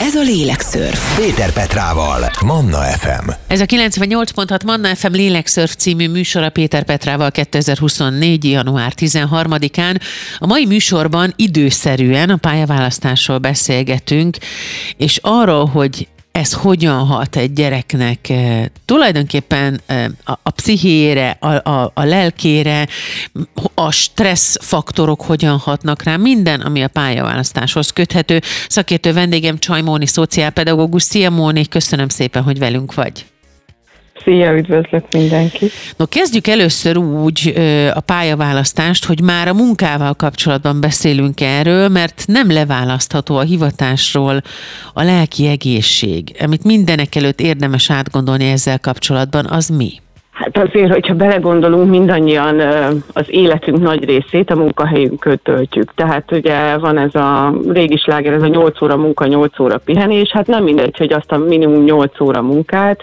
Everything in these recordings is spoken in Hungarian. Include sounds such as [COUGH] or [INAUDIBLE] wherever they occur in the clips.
Ez a Lélekszörf. Péter Petrával, Manna FM. Ez a 98.6 Manna FM Lélekszörf című műsora Péter Petrával 2024. január 13-án. A mai műsorban időszerűen a pályaválasztásról beszélgetünk, és arról, hogy ez hogyan hat egy gyereknek eh, tulajdonképpen eh, a, a pszichéjére, a, a, a lelkére, a stressz faktorok hogyan hatnak rá, minden, ami a pályaválasztáshoz köthető. Szakértő vendégem Csajmóni, szociálpedagógus. Szia Móni, köszönöm szépen, hogy velünk vagy. Szia, üdvözlök mindenkit! No, kezdjük először úgy ö, a pályaválasztást, hogy már a munkával kapcsolatban beszélünk erről, mert nem leválasztható a hivatásról a lelki egészség. Amit mindenek előtt érdemes átgondolni ezzel kapcsolatban, az mi? Hát azért, hogyha belegondolunk, mindannyian az életünk nagy részét a munkahelyünkön töltjük. Tehát ugye van ez a régi sláger, ez a 8 óra munka, 8 óra pihenés, hát nem mindegy, hogy azt a minimum 8 óra munkát,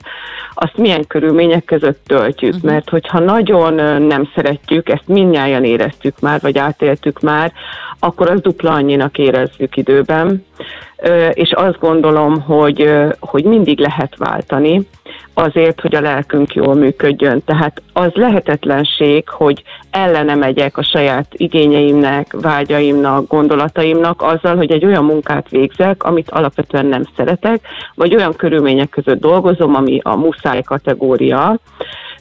azt milyen körülmények között töltjük. Uh-huh. Mert hogyha nagyon nem szeretjük, ezt mindnyájan éreztük már, vagy átéltük már, akkor az dupla annyinak érezzük időben. És azt gondolom, hogy, hogy mindig lehet váltani azért, hogy a lelkünk jól működjön. Tehát az lehetetlenség, hogy ellene megyek a saját igényeimnek, vágyaimnak, gondolataimnak azzal, hogy egy olyan munkát végzek, amit alapvetően nem szeretek, vagy olyan körülmények között dolgozom, ami a muszáj kategória,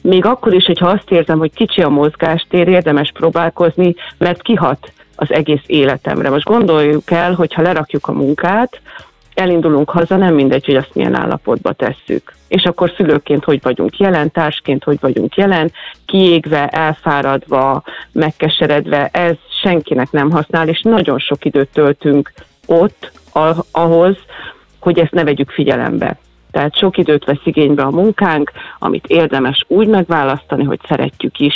még akkor is, hogyha azt érzem, hogy kicsi a mozgástér, érdemes próbálkozni, mert kihat az egész életemre. Most gondoljuk el, hogy ha lerakjuk a munkát, elindulunk haza, nem mindegy, hogy azt milyen állapotba tesszük. És akkor szülőként hogy vagyunk jelen, társként hogy vagyunk jelen, kiégve, elfáradva, megkeseredve, ez senkinek nem használ, és nagyon sok időt töltünk ott ahhoz, hogy ezt ne vegyük figyelembe. Tehát sok időt vesz igénybe a munkánk, amit érdemes úgy megválasztani, hogy szeretjük is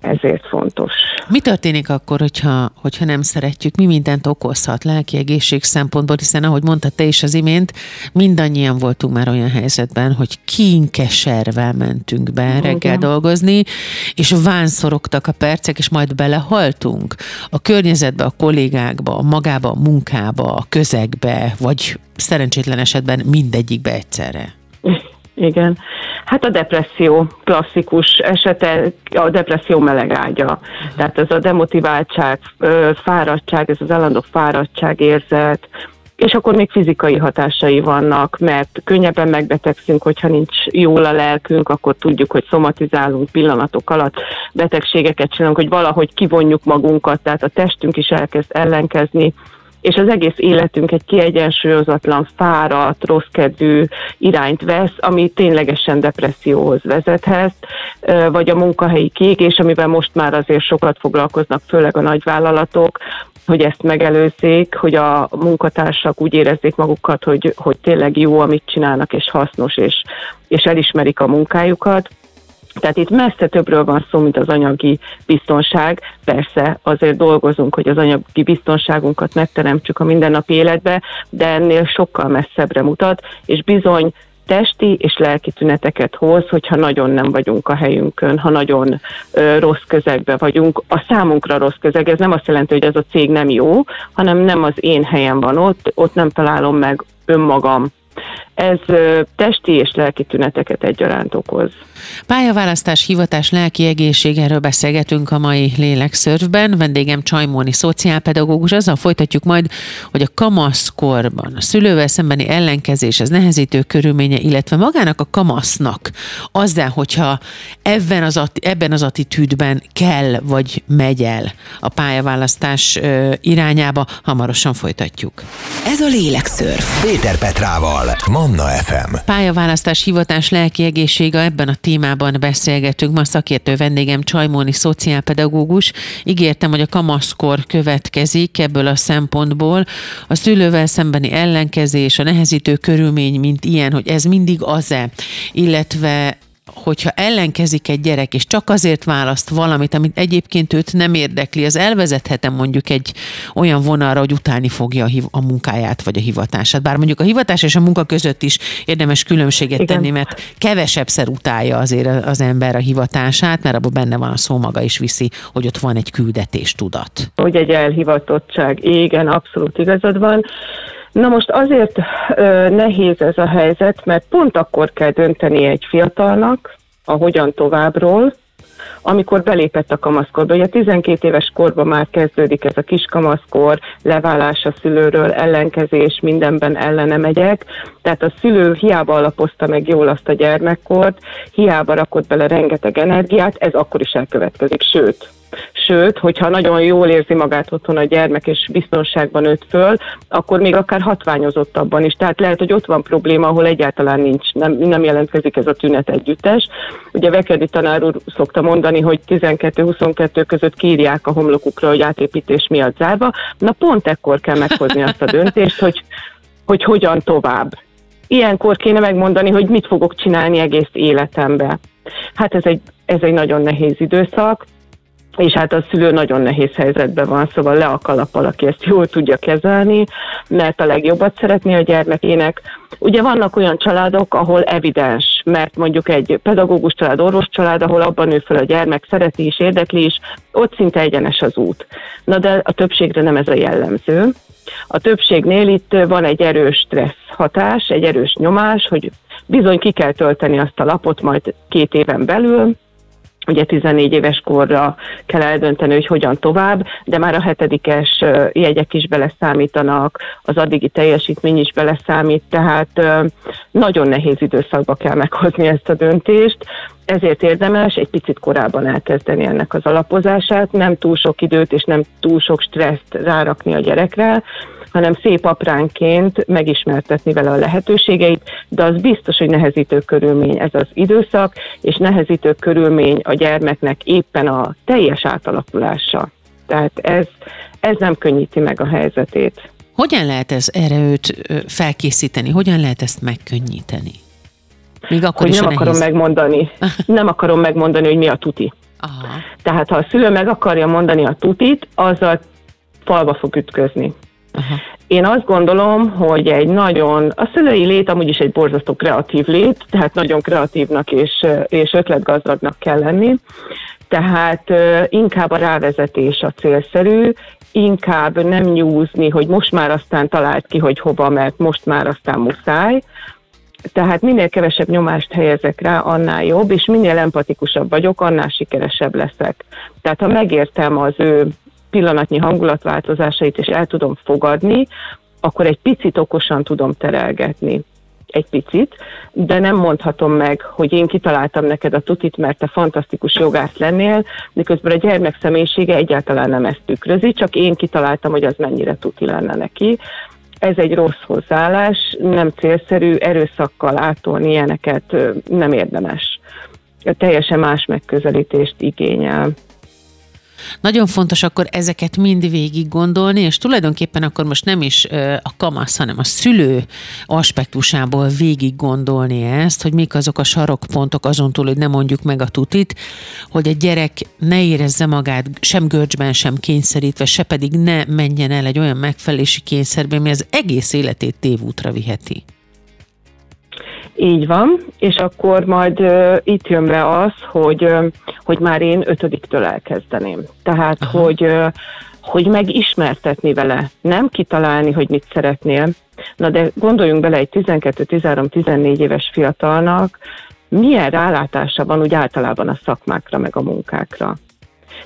ezért fontos. Mi történik akkor, hogyha, hogyha nem szeretjük? Mi mindent okozhat lelki egészség szempontból, hiszen ahogy mondta te is az imént, mindannyian voltunk már olyan helyzetben, hogy kínkeservel mentünk be Igen. reggel dolgozni, és vánszorogtak a percek, és majd belehaltunk a környezetbe, a kollégákba, a magába, a munkába, a közegbe, vagy szerencsétlen esetben mindegyikbe egyszerre. Igen. Hát a depresszió klasszikus esete, a depresszió melegágya. Tehát ez a demotiváltság, fáradtság, ez az állandó fáradtság érzet, és akkor még fizikai hatásai vannak, mert könnyebben megbetegszünk, hogyha nincs jól a lelkünk, akkor tudjuk, hogy szomatizálunk pillanatok alatt, betegségeket csinálunk, hogy valahogy kivonjuk magunkat, tehát a testünk is elkezd ellenkezni, és az egész életünk egy kiegyensúlyozatlan, fáradt, rosszkedvű irányt vesz, ami ténylegesen depresszióhoz vezethet, vagy a munkahelyi kiégés, amivel most már azért sokat foglalkoznak, főleg a nagyvállalatok, hogy ezt megelőzzék, hogy a munkatársak úgy érezzék magukat, hogy, hogy tényleg jó, amit csinálnak, és hasznos, és, és elismerik a munkájukat. Tehát itt messze többről van szó, mint az anyagi biztonság. Persze azért dolgozunk, hogy az anyagi biztonságunkat megteremtsük a mindennapi életbe, de ennél sokkal messzebbre mutat, és bizony testi és lelki tüneteket hoz, hogyha nagyon nem vagyunk a helyünkön, ha nagyon ö, rossz közegbe vagyunk. A számunkra rossz közeg, ez nem azt jelenti, hogy ez a cég nem jó, hanem nem az én helyem van ott, ott nem találom meg önmagam ez testi és lelki tüneteket egyaránt okoz. Pályaválasztás, hivatás, lelki egészség, erről beszélgetünk a mai lélekszörfben. Vendégem Csajmóni szociálpedagógus, azzal folytatjuk majd, hogy a kamaszkorban a szülővel szembeni ellenkezés, az nehezítő körülménye, illetve magának a kamasznak azzal, hogyha ebben az, ebben az attitűdben kell vagy megy el a pályaválasztás irányába, hamarosan folytatjuk. Ez a lélekszörf. Péter Petrával, Manna FM. Pályaválasztás, hivatás, lelki egészsége, ebben a témában beszélgetünk. Ma szakértő vendégem Csajmóni szociálpedagógus. Ígértem, hogy a kamaszkor következik ebből a szempontból. A szülővel szembeni ellenkezés, a nehezítő körülmény, mint ilyen, hogy ez mindig az-e, illetve hogyha ellenkezik egy gyerek, és csak azért választ valamit, amit egyébként őt nem érdekli, az elvezethetem mondjuk egy olyan vonalra, hogy utálni fogja a, a munkáját vagy a hivatását. Bár mondjuk a hivatás és a munka között is érdemes különbséget Igen. tenni, mert kevesebbszer utálja azért az ember a hivatását, mert abban benne van a szó maga is viszi, hogy ott van egy küldetés tudat. Hogy egy elhivatottság. Igen, abszolút igazad van. Na most azért ö, nehéz ez a helyzet, mert pont akkor kell dönteni egy fiatalnak, a hogyan továbbról, amikor belépett a kamaszkorba. Ugye 12 éves korban már kezdődik ez a kiskamaszkor, leválás a szülőről, ellenkezés, mindenben ellene megyek. Tehát a szülő hiába alapozta meg jól azt a gyermekkort, hiába rakott bele rengeteg energiát, ez akkor is elkövetkezik. Sőt, Sőt, hogyha nagyon jól érzi magát otthon a gyermek, és biztonságban nőtt föl, akkor még akár hatványozottabban is. Tehát lehet, hogy ott van probléma, ahol egyáltalán nincs, nem, nem jelentkezik ez a tünet együttes. Ugye Vekedi tanár úr szokta mondani, hogy 12-22 között kírják a homlokukra, hogy átépítés miatt zárva. Na pont ekkor kell meghozni azt a döntést, hogy, hogy hogyan tovább. Ilyenkor kéne megmondani, hogy mit fogok csinálni egész életemben. Hát ez egy, ez egy nagyon nehéz időszak, és hát a szülő nagyon nehéz helyzetben van, szóval le a kalappal, aki ezt jól tudja kezelni, mert a legjobbat szeretné a gyermekének. Ugye vannak olyan családok, ahol evidens, mert mondjuk egy pedagógus család, orvos család, ahol abban nő fel a gyermek, szereti is, érdekli is, ott szinte egyenes az út. Na de a többségre nem ez a jellemző. A többségnél itt van egy erős stressz hatás, egy erős nyomás, hogy bizony ki kell tölteni azt a lapot majd két éven belül, ugye 14 éves korra kell eldönteni, hogy hogyan tovább, de már a hetedikes jegyek is beleszámítanak, az addigi teljesítmény is beleszámít, tehát nagyon nehéz időszakba kell meghozni ezt a döntést, ezért érdemes egy picit korábban elkezdeni ennek az alapozását, nem túl sok időt és nem túl sok stresszt rárakni a gyerekre, hanem szép apránként megismertetni vele a lehetőségeit, de az biztos, hogy nehezítő körülmény ez az időszak, és nehezítő körülmény a gyermeknek éppen a teljes átalakulása. Tehát ez, ez nem könnyíti meg a helyzetét. Hogyan lehet ez erre őt felkészíteni? Hogyan lehet ezt megkönnyíteni? Még akkor hogy is nem akarom megmondani. [LAUGHS] Nem akarom megmondani, hogy mi a tuti. Aha. Tehát ha a szülő meg akarja mondani a tutit, azzal falba fog ütközni. Aha. Én azt gondolom, hogy egy nagyon, a szülői lét amúgy is egy borzasztó kreatív lét, tehát nagyon kreatívnak és, és ötletgazdagnak kell lenni, tehát inkább a rávezetés a célszerű, inkább nem nyúzni, hogy most már aztán talált ki, hogy hova, mert most már aztán muszáj, tehát minél kevesebb nyomást helyezek rá, annál jobb, és minél empatikusabb vagyok, annál sikeresebb leszek. Tehát ha megértem az ő pillanatnyi hangulatváltozásait, és el tudom fogadni, akkor egy picit okosan tudom terelgetni egy picit, de nem mondhatom meg, hogy én kitaláltam neked a tutit, mert te fantasztikus jogász lennél, miközben a gyermek személyisége egyáltalán nem ezt tükrözi, csak én kitaláltam, hogy az mennyire tuti lenne neki. Ez egy rossz hozzáállás, nem célszerű, erőszakkal átolni ilyeneket nem érdemes. Teljesen más megközelítést igényel. Nagyon fontos akkor ezeket mind végig gondolni, és tulajdonképpen akkor most nem is a kamasz, hanem a szülő aspektusából végig gondolni ezt, hogy mik azok a sarokpontok azon túl, hogy nem mondjuk meg a tutit, hogy egy gyerek ne érezze magát sem görcsben, sem kényszerítve, se pedig ne menjen el egy olyan megfelelési kényszerbe, ami az egész életét tévútra viheti. Így van, és akkor majd uh, itt jön be az, hogy, uh, hogy már én ötödiktől elkezdeném. Tehát, Aha. hogy, uh, hogy megismertetni vele, nem kitalálni, hogy mit szeretnél. Na de gondoljunk bele egy 12-13-14 éves fiatalnak, milyen rálátása van úgy általában a szakmákra, meg a munkákra.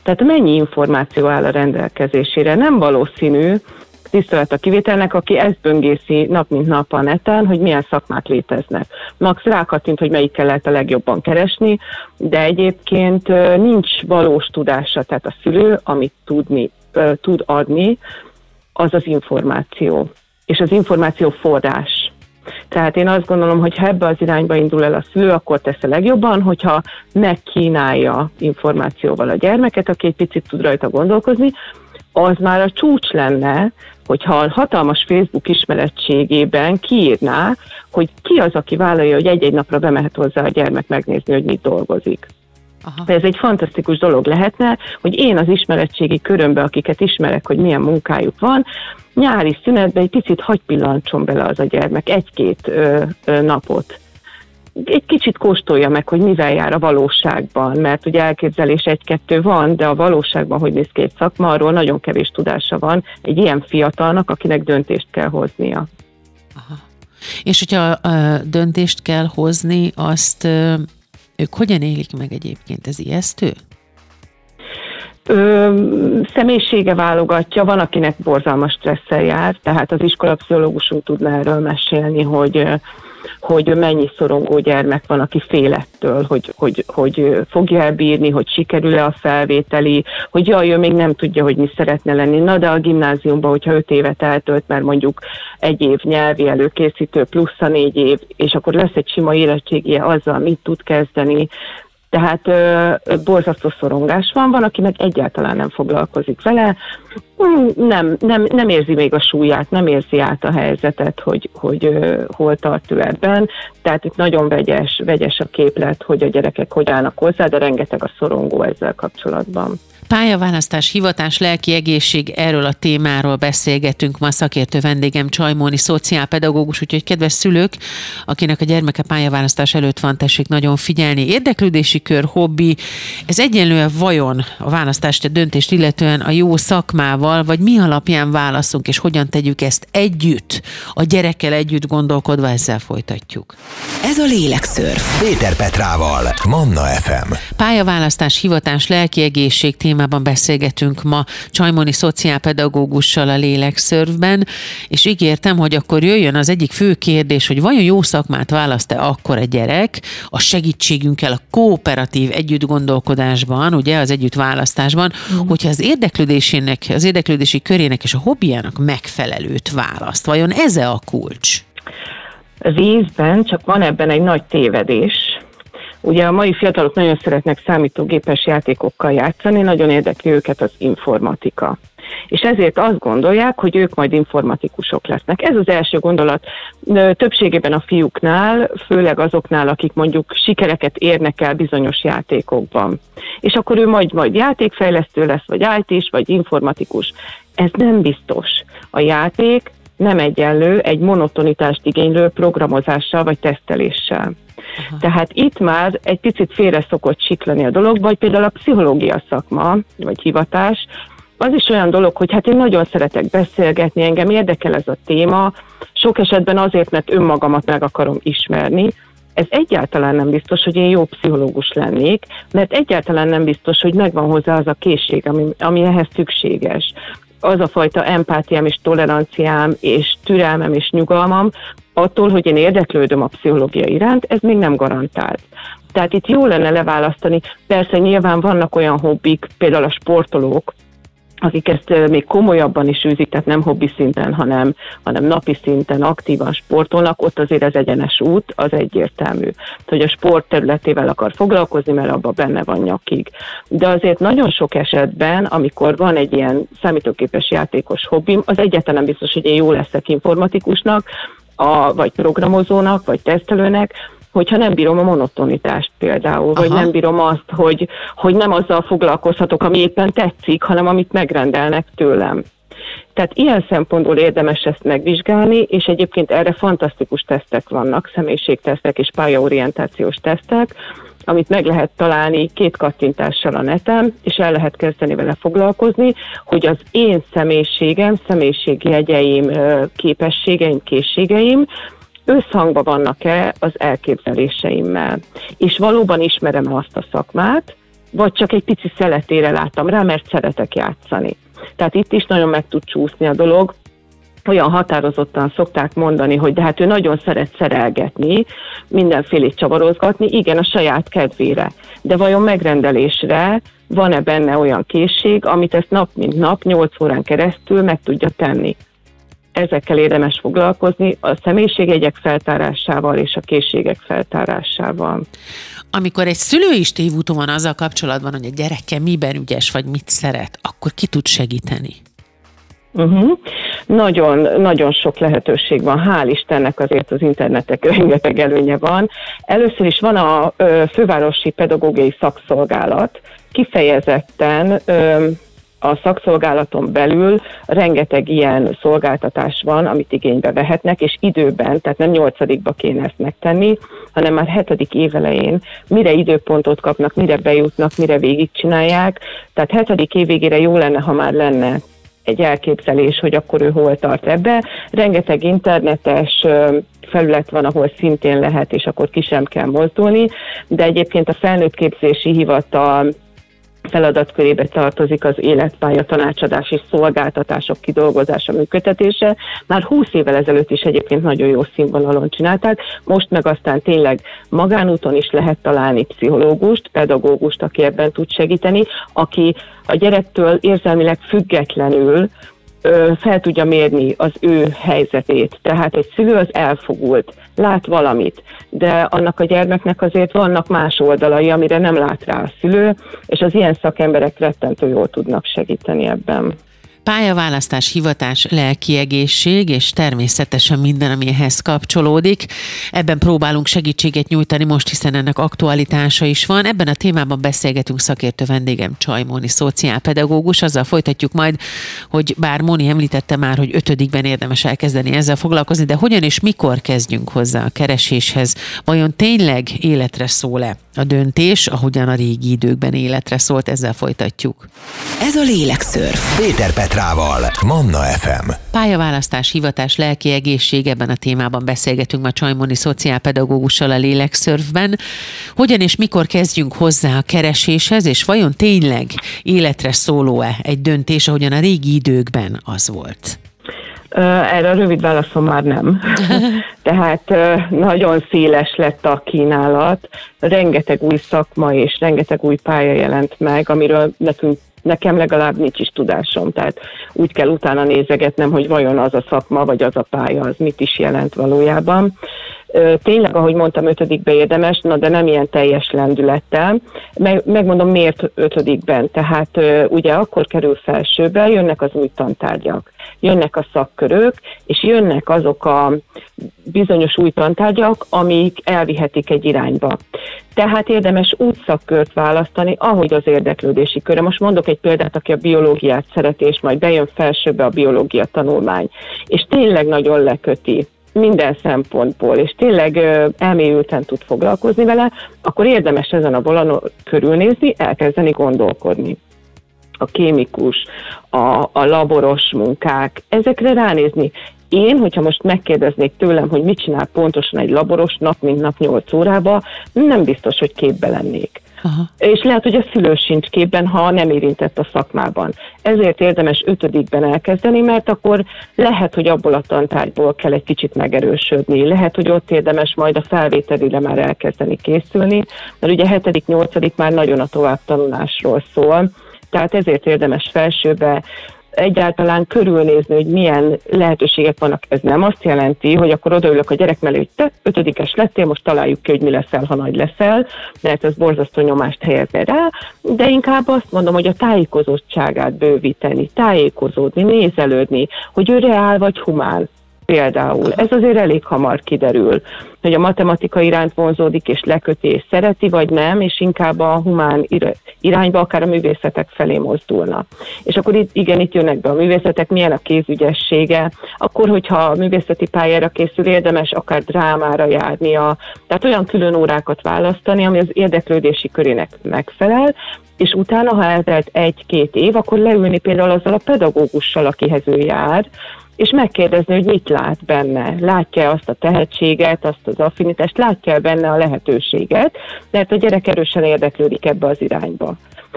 Tehát mennyi információ áll a rendelkezésére. Nem valószínű, tisztelet a kivételnek, aki ezt böngészi nap mint nap a neten, hogy milyen szakmák léteznek. Max rákattint, hogy melyikkel lehet a legjobban keresni, de egyébként nincs valós tudása, tehát a szülő, amit tudni, tud adni, az az információ. És az információ forrás. Tehát én azt gondolom, hogy ha ebbe az irányba indul el a szülő, akkor tesz a legjobban, hogyha megkínálja információval a gyermeket, aki egy picit tud rajta gondolkozni, az már a csúcs lenne, hogyha a hatalmas Facebook ismerettségében kiírná, hogy ki az, aki vállalja, hogy egy-egy napra bemehet hozzá a gyermek megnézni, hogy mit dolgozik. Aha. De ez egy fantasztikus dolog lehetne, hogy én az ismerettségi körömbe, akiket ismerek, hogy milyen munkájuk van, nyári szünetben egy picit hagy pillancson bele az a gyermek egy-két ö, ö, napot. Egy kicsit kóstolja meg, hogy mivel jár a valóságban, mert ugye elképzelés egy-kettő van, de a valóságban, hogy néz ki egy szakma, arról nagyon kevés tudása van egy ilyen fiatalnak, akinek döntést kell hoznia. Aha. És hogyha a döntést kell hozni, azt ők hogyan élik meg egyébként? Ez ijesztő? Ö, személyisége válogatja, van, akinek borzalmas stresszel jár, tehát az iskolapszichológusunk tudna erről mesélni, hogy hogy mennyi szorongó gyermek van, aki félettől, hogy, hogy, hogy fogja elbírni, hogy sikerül-e a felvételi, hogy jaj, ő még nem tudja, hogy mi szeretne lenni. Na de a gimnáziumban, hogyha öt évet eltölt, mert mondjuk egy év nyelvi előkészítő plusz a négy év, és akkor lesz egy sima érettségie azzal, mit tud kezdeni, tehát ö, borzasztó szorongás van, van, aki meg egyáltalán nem foglalkozik vele, hm, nem, nem, nem érzi még a súlyát, nem érzi át a helyzetet, hogy, hogy ö, hol tart ő ebben. Tehát itt nagyon vegyes, vegyes a képlet, hogy a gyerekek hogy állnak hozzá, de rengeteg a szorongó ezzel kapcsolatban. Pályaválasztás, hivatás, lelki egészség, erről a témáról beszélgetünk ma szakértő vendégem Csajmóni, szociálpedagógus, úgyhogy kedves szülők, akinek a gyermeke pályaválasztás előtt van, tessék nagyon figyelni. Érdeklődési kör, hobbi, ez egyenlően vajon a választást, a döntést illetően a jó szakmával, vagy mi alapján válaszunk, és hogyan tegyük ezt együtt, a gyerekkel együtt gondolkodva, ezzel folytatjuk. Ez a Lélekszörf. Péter Petrával, Manna FM. Pályaválasztás, hivatás, lelki egészség témában beszélgetünk ma Csajmoni szociálpedagógussal a lélekszörvben, és ígértem, hogy akkor jöjjön az egyik fő kérdés, hogy vajon jó szakmát választ-e akkor egy gyerek a segítségünkkel, a kooperatív együttgondolkodásban, ugye az együttválasztásban, mm. hogyha az érdeklődésének, az érdeklődési körének és a hobbiának megfelelőt választ. Vajon ez a kulcs? Részben, csak van ebben egy nagy tévedés, Ugye a mai fiatalok nagyon szeretnek számítógépes játékokkal játszani, nagyon érdekli őket az informatika. És ezért azt gondolják, hogy ők majd informatikusok lesznek. Ez az első gondolat többségében a fiúknál, főleg azoknál, akik mondjuk sikereket érnek el bizonyos játékokban. És akkor ő majd, majd játékfejlesztő lesz, vagy IT-s, vagy informatikus. Ez nem biztos. A játék nem egyenlő egy monotonitást igénylő programozással vagy teszteléssel. Aha. Tehát itt már egy picit félre szokott siklani a dolog, vagy például a pszichológia szakma, vagy hivatás, az is olyan dolog, hogy hát én nagyon szeretek beszélgetni, engem érdekel ez a téma, sok esetben azért, mert önmagamat meg akarom ismerni, ez egyáltalán nem biztos, hogy én jó pszichológus lennék, mert egyáltalán nem biztos, hogy megvan hozzá az a készség, ami, ami ehhez szükséges az a fajta empátiám és toleranciám és türelmem és nyugalmam, attól, hogy én érdeklődöm a pszichológia iránt, ez még nem garantált. Tehát itt jó lenne leválasztani. Persze nyilván vannak olyan hobbik, például a sportolók, akik ezt még komolyabban is űzik, tehát nem hobbi szinten, hanem, hanem napi szinten aktívan sportolnak, ott azért az egyenes út az egyértelmű, hogy a sport területével akar foglalkozni, mert abban benne van nyakig. De azért nagyon sok esetben, amikor van egy ilyen számítógépes játékos hobbim, az egyáltalán nem biztos, hogy én jó leszek informatikusnak, a, vagy programozónak, vagy tesztelőnek, hogyha nem bírom a monotonitást például, vagy Aha. nem bírom azt, hogy, hogy nem azzal foglalkozhatok, ami éppen tetszik, hanem amit megrendelnek tőlem. Tehát ilyen szempontból érdemes ezt megvizsgálni, és egyébként erre fantasztikus tesztek vannak, személyiségtesztek és pályaorientációs tesztek, amit meg lehet találni két kattintással a neten, és el lehet kezdeni vele foglalkozni, hogy az én személyiségem, személyiségjegyeim, képességeim, készségeim összhangban vannak-e az elképzeléseimmel. És valóban ismerem azt a szakmát, vagy csak egy pici szeletére láttam rá, mert szeretek játszani. Tehát itt is nagyon meg tud csúszni a dolog, olyan határozottan szokták mondani, hogy de hát ő nagyon szeret szerelgetni, mindenfélét csavarozgatni, igen, a saját kedvére. De vajon megrendelésre van-e benne olyan készség, amit ezt nap mint nap, 8 órán keresztül meg tudja tenni? Ezekkel érdemes foglalkozni, a személyiségjegyek feltárásával és a készségek feltárásával. Amikor egy szülő is tévúton van azzal kapcsolatban, hogy a gyereke miben ügyes, vagy mit szeret, akkor ki tud segíteni? Uh-huh. Nagyon, nagyon sok lehetőség van, hál' Istennek azért az internetek [LAUGHS] rengeteg előnye van. Először is van a ö, fővárosi pedagógiai szakszolgálat, kifejezetten ö, a szakszolgálaton belül rengeteg ilyen szolgáltatás van, amit igénybe vehetnek, és időben, tehát nem nyolcadikba kéne ezt megtenni, hanem már hetedik évelején, mire időpontot kapnak, mire bejutnak, mire végigcsinálják. Tehát hetedik év végére jó lenne, ha már lenne egy elképzelés, hogy akkor ő hol tart ebbe. Rengeteg internetes felület van, ahol szintén lehet, és akkor ki sem kell mozdulni, de egyébként a felnőttképzési hivatal feladatkörébe tartozik az életpálya tanácsadási szolgáltatások kidolgozása, működtetése. Már 20 évvel ezelőtt is egyébként nagyon jó színvonalon csinálták, most meg aztán tényleg magánúton is lehet találni pszichológust, pedagógust, aki ebben tud segíteni, aki a gyerektől érzelmileg függetlenül fel tudja mérni az ő helyzetét. Tehát egy szülő az elfogult, lát valamit, de annak a gyermeknek azért vannak más oldalai, amire nem lát rá a szülő, és az ilyen szakemberek rettentő jól tudnak segíteni ebben. Pályaválasztás, hivatás, lelki egészség, és természetesen minden, ami ehhez kapcsolódik. Ebben próbálunk segítséget nyújtani most, hiszen ennek aktualitása is van. Ebben a témában beszélgetünk szakértő vendégem Csajmóni, szociálpedagógus. Azzal folytatjuk majd, hogy bár Móni említette már, hogy ötödikben érdemes elkezdeni ezzel foglalkozni, de hogyan és mikor kezdjünk hozzá a kereséshez? Vajon tényleg életre szól-e a döntés, ahogyan a régi időkben életre szólt? Ezzel folytatjuk. Ez a Lélekszörf. Péter Petrával, Manna FM. Pályaválasztás, hivatás, lelki egészség, ebben a témában beszélgetünk ma Csajmoni szociálpedagógussal a Lélekszörfben. Hogyan és mikor kezdjünk hozzá a kereséshez, és vajon tényleg életre szóló-e egy döntés, ahogyan a régi időkben az volt? Erre a rövid válaszom már nem. [LAUGHS] Tehát nagyon széles lett a kínálat, rengeteg új szakma és rengeteg új pálya jelent meg, amiről nekünk nekem legalább nincs is tudásom, tehát úgy kell utána nézegetnem, hogy vajon az a szakma, vagy az a pálya, az mit is jelent valójában. Tényleg, ahogy mondtam, ötödikbe érdemes, na de nem ilyen teljes lendülettel. Meg, megmondom, miért ötödikben. Tehát ugye akkor kerül felsőbe, jönnek az új tantárgyak, jönnek a szakkörök, és jönnek azok a bizonyos új tantárgyak, amik elvihetik egy irányba. Tehát érdemes úgy szakkört választani, ahogy az érdeklődési köre. Most mondok egy példát, aki a biológiát szereti, és majd bejön felsőbe a biológia tanulmány, és tényleg nagyon leköti minden szempontból, és tényleg elmélyülten tud foglalkozni vele, akkor érdemes ezen a vonanon körülnézni, elkezdeni gondolkodni a kémikus, a, a laboros munkák, ezekre ránézni. Én, hogyha most megkérdeznék tőlem, hogy mit csinál pontosan egy laboros nap, mint nap 8 órába, nem biztos, hogy képbe lennék. Aha. És lehet, hogy a szülő sincs képben, ha nem érintett a szakmában. Ezért érdemes ötödikben elkezdeni, mert akkor lehet, hogy abból a tantárgyból kell egy kicsit megerősödni. Lehet, hogy ott érdemes majd a felvételire már elkezdeni készülni, mert ugye hetedik, nyolcadik már nagyon a továbbtanulásról szól, tehát ezért érdemes felsőbe egyáltalán körülnézni, hogy milyen lehetőségek vannak. Ez nem azt jelenti, hogy akkor odaülök a gyerek mellé, hogy te ötödikes lettél, most találjuk ki, hogy mi leszel, ha nagy leszel, mert ez borzasztó nyomást helyezne rá, de inkább azt mondom, hogy a tájékozottságát bővíteni, tájékozódni, nézelődni, hogy ő reál vagy humán például. Ez azért elég hamar kiderül, hogy a matematika iránt vonzódik és leköti és szereti, vagy nem, és inkább a humán irányba, akár a művészetek felé mozdulna. És akkor itt, igen, itt jönnek be a művészetek, milyen a kézügyessége, akkor, hogyha a művészeti pályára készül, érdemes akár drámára járnia, tehát olyan külön órákat választani, ami az érdeklődési körének megfelel, és utána, ha eltelt egy-két év, akkor leülni például azzal a pedagógussal, akihez ő jár, és megkérdezni, hogy mit lát benne. Látja azt a tehetséget, azt az affinitást, látja benne a lehetőséget, mert a gyerek erősen érdeklődik ebbe az irányba.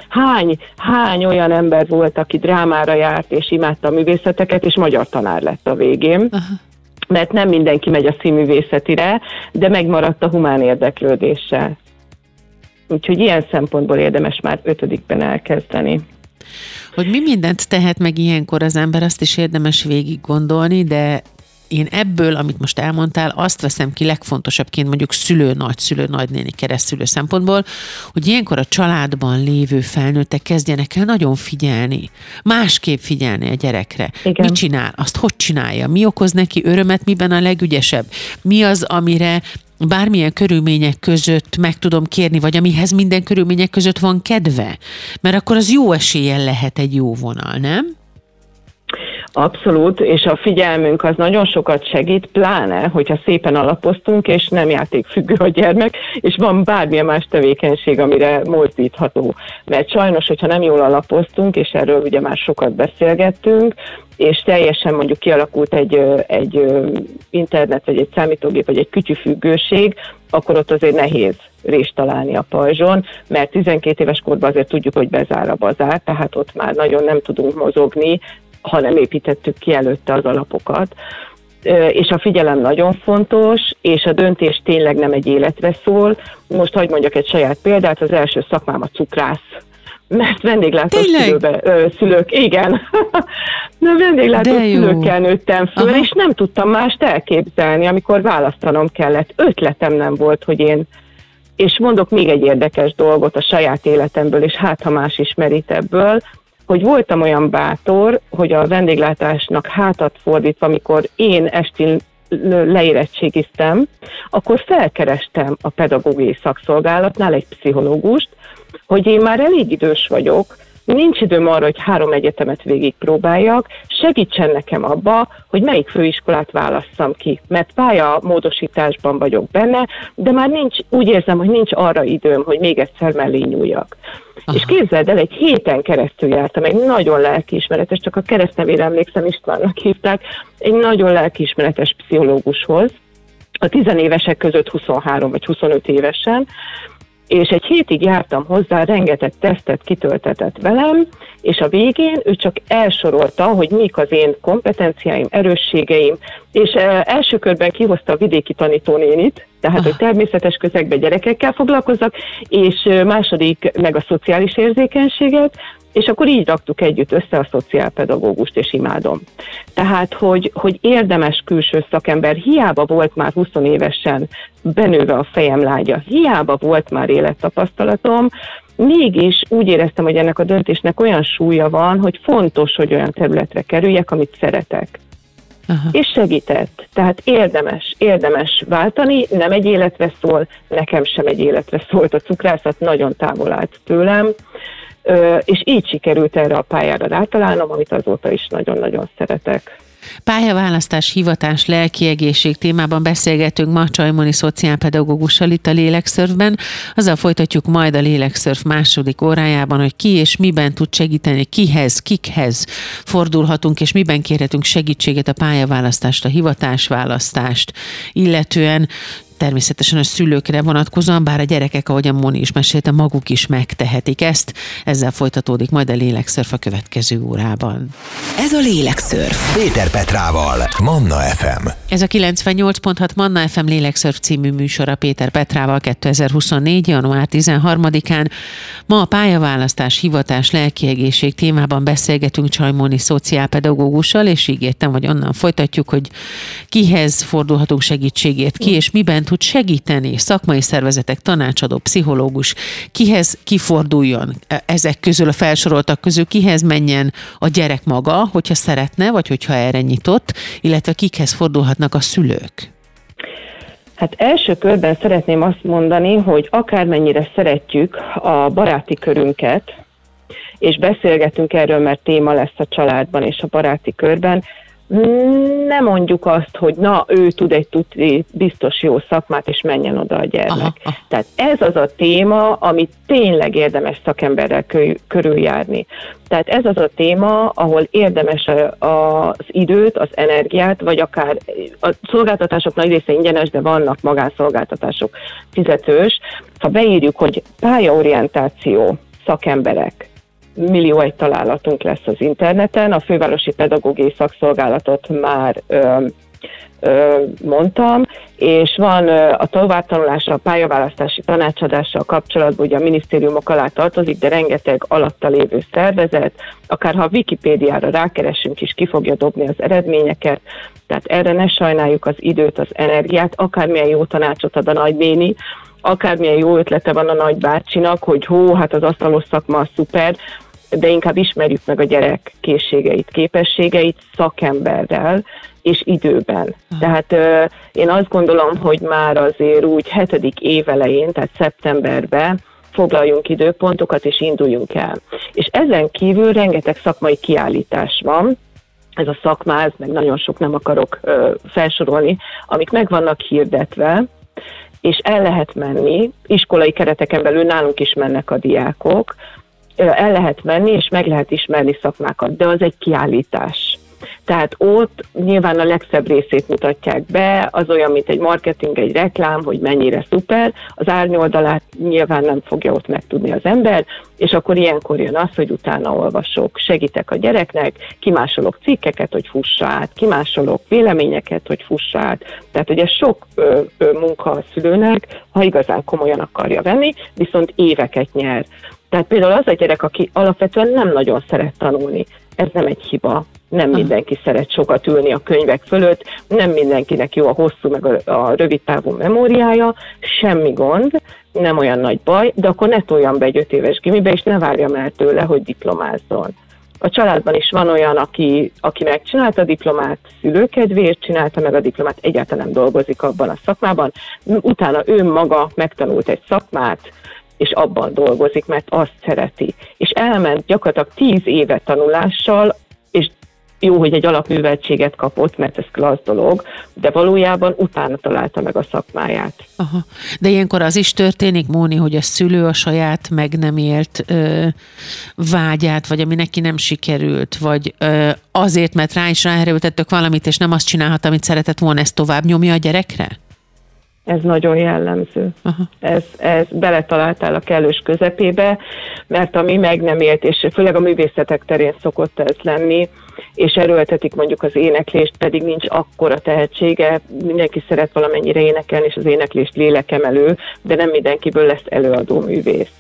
Hány, hány olyan ember volt, aki drámára járt és imádta a művészeteket, és magyar tanár lett a végén. Aha mert nem mindenki megy a színművészetire, de megmaradt a humán érdeklődése. Úgyhogy ilyen szempontból érdemes már ötödikben elkezdeni. Hogy mi mindent tehet meg ilyenkor az ember, azt is érdemes végig gondolni, de én ebből, amit most elmondtál, azt veszem ki legfontosabbként mondjuk szülő, nagyszülő, nagynéni, keresztülő szempontból, hogy ilyenkor a családban lévő felnőttek kezdjenek el nagyon figyelni, másképp figyelni a gyerekre. Igen. Mit csinál, azt hogy csinálja, mi okoz neki örömet, miben a legügyesebb, mi az, amire bármilyen körülmények között meg tudom kérni, vagy amihez minden körülmények között van kedve? Mert akkor az jó eséllyel lehet egy jó vonal, nem? Abszolút, és a figyelmünk az nagyon sokat segít, pláne, hogyha szépen alapoztunk, és nem játékfüggő a gyermek, és van bármilyen más tevékenység, amire mozdítható. Mert sajnos, hogyha nem jól alapoztunk, és erről ugye már sokat beszélgettünk, és teljesen mondjuk kialakult egy, egy internet, vagy egy számítógép, vagy egy kütyüfüggőség, akkor ott azért nehéz részt találni a pajzson, mert 12 éves korban azért tudjuk, hogy bezár a bazár, tehát ott már nagyon nem tudunk mozogni, ha nem építettük ki előtte az alapokat. És a figyelem nagyon fontos, és a döntés tényleg nem egy életre szól. Most hagyd mondjak egy saját példát, az első szakmám a cukrász mert vendéglátó szülőbe, ö, szülők, igen, [LAUGHS] Na, vendéglátó szülőkkel nőttem föl, Aha. és nem tudtam mást elképzelni, amikor választanom kellett. Ötletem nem volt, hogy én, és mondok még egy érdekes dolgot a saját életemből, és hát ha más ismerít ebből, hogy voltam olyan bátor, hogy a vendéglátásnak hátat fordítva, amikor én estén leérettségiztem, akkor felkerestem a pedagógiai szakszolgálatnál egy pszichológust, hogy én már elég idős vagyok, nincs időm arra, hogy három egyetemet végigpróbáljak, segítsen nekem abba, hogy melyik főiskolát válasszam ki, mert pálya módosításban vagyok benne, de már nincs, úgy érzem, hogy nincs arra időm, hogy még egyszer mellé nyúljak. Aha. És képzeld el, egy héten keresztül jártam, egy nagyon lelkiismeretes, csak a keresztnevére emlékszem, Istvánnak hívták, egy nagyon lelkiismeretes pszichológushoz, a tizenévesek között 23 vagy 25 évesen, és egy hétig jártam hozzá, rengeteg tesztet kitöltetett velem, és a végén ő csak elsorolta, hogy mik az én kompetenciáim, erősségeim, és első körben kihozta a vidéki tanítónénit, tehát hogy természetes közegben gyerekekkel foglalkozzak, és második meg a szociális érzékenységet, és akkor így raktuk együtt össze a szociálpedagógust, és imádom. Tehát, hogy, hogy érdemes külső szakember, hiába volt már 20 évesen benőve a fejem lágya, hiába volt már élettapasztalatom, mégis úgy éreztem, hogy ennek a döntésnek olyan súlya van, hogy fontos, hogy olyan területre kerüljek, amit szeretek. Aha. És segített. Tehát érdemes, érdemes váltani, nem egy életre szól, nekem sem egy életre szólt a cukrászat, nagyon távol állt tőlem, és így sikerült erre a pályára rátalálnom, amit azóta is nagyon-nagyon szeretek. Pályaválasztás, hivatás, lelkiegészség témában beszélgetünk ma Csajmoni szociálpedagógussal itt a Lélekszörfben. Azzal folytatjuk majd a Lélekszörf második órájában, hogy ki és miben tud segíteni, kihez, kikhez fordulhatunk, és miben kérhetünk segítséget a pályaválasztást, a hivatásválasztást, illetően természetesen a szülőkre vonatkozóan, bár a gyerekek, ahogy a Moni is mesélte, maguk is megtehetik ezt. Ezzel folytatódik majd a Lélekszörf a következő órában. Ez a Lélekszörf. Péter Petrával, Manna FM. Ez a 98.6 Manna FM Lélekszörf című műsora Péter Petrával 2024. január 13-án. Ma a pályaválasztás, hivatás, lelkiegészség témában beszélgetünk Csajmóni szociálpedagógussal, és ígértem, hogy onnan folytatjuk, hogy kihez fordulhatunk segítségért, ki és miben tud segíteni szakmai szervezetek, tanácsadó, pszichológus, kihez kiforduljon e, ezek közül, a felsoroltak közül, kihez menjen a gyerek maga, hogyha szeretne, vagy hogyha erre nyitott, illetve kikhez fordulhatnak a szülők? Hát első körben szeretném azt mondani, hogy akármennyire szeretjük a baráti körünket, és beszélgetünk erről, mert téma lesz a családban és a baráti körben, nem mondjuk azt, hogy na, ő tud egy tudni biztos jó szakmát, és menjen oda a gyermek. Aha, aha. Tehát ez az a téma, amit tényleg érdemes szakemberrel körüljárni. Tehát ez az a téma, ahol érdemes az időt, az energiát, vagy akár a szolgáltatások nagy része ingyenes, de vannak magánszolgáltatások fizetős. Ha beírjuk, hogy pályaorientáció, szakemberek, millió egy találatunk lesz az interneten. A fővárosi pedagógiai szakszolgálatot már ö, ö, mondtam, és van ö, a továbbtanulásra, a pályaválasztási tanácsadással kapcsolatban, ugye a minisztériumok alá tartozik, de rengeteg alatta lévő szervezet, akár ha a Wikipédiára rákeresünk is, ki fogja dobni az eredményeket, tehát erre ne sajnáljuk az időt, az energiát, akármilyen jó tanácsot ad a nagynéni, akármilyen jó ötlete van a nagybácsinak, hogy hó, hát az asztalos szakma szuper, de inkább ismerjük meg a gyerek készségeit, képességeit szakemberrel és időben. Aha. Tehát ö, én azt gondolom, hogy már azért úgy hetedik évelején, tehát szeptemberben foglaljunk időpontokat és induljunk el. És ezen kívül rengeteg szakmai kiállítás van, ez a szakmáz, meg nagyon sok nem akarok ö, felsorolni, amik meg vannak hirdetve, és el lehet menni, iskolai kereteken belül nálunk is mennek a diákok, el lehet menni, és meg lehet ismerni szakmákat, de az egy kiállítás. Tehát ott nyilván a legszebb részét mutatják be, az olyan, mint egy marketing, egy reklám, hogy mennyire szuper, az árnyoldalát nyilván nem fogja ott megtudni az ember, és akkor ilyenkor jön az, hogy utána olvasok, segítek a gyereknek, kimásolok cikkeket, hogy fussa át, kimásolok véleményeket, hogy fussa át. Tehát ugye sok ö, ö, munka a szülőnek, ha igazán komolyan akarja venni, viszont éveket nyer. Tehát például az a gyerek, aki alapvetően nem nagyon szeret tanulni, ez nem egy hiba. Nem mindenki szeret sokat ülni a könyvek fölött, nem mindenkinek jó a hosszú meg a, a rövid távú memóriája, semmi gond, nem olyan nagy baj, de akkor ne toljan be egy öt éves gimibe, és ne várjam el tőle, hogy diplomázzon. A családban is van olyan, aki, aki megcsinálta a diplomát, szülőkedvéért csinálta meg a diplomát, egyáltalán nem dolgozik abban a szakmában, utána ő maga megtanult egy szakmát, és abban dolgozik, mert azt szereti. És elment gyakorlatilag tíz éve tanulással, és jó, hogy egy alapműveltséget kapott, mert ez klassz dolog, de valójában utána találta meg a szakmáját. Aha. De ilyenkor az is történik, Móni, hogy a szülő a saját meg nem élt ö, vágyát, vagy ami neki nem sikerült, vagy ö, azért, mert rá is ráerőltettök valamit, és nem azt csinálhat, amit szeretett volna, ezt tovább nyomja a gyerekre? Ez nagyon jellemző. Aha. Ez, ez beletaláltál a kellős közepébe, mert ami meg nem élt, és főleg a művészetek terén szokott ez lenni, és erőltetik mondjuk az éneklést, pedig nincs akkora tehetsége, mindenki szeret valamennyire énekelni, és az éneklést lélekemelő, de nem mindenkiből lesz előadó művész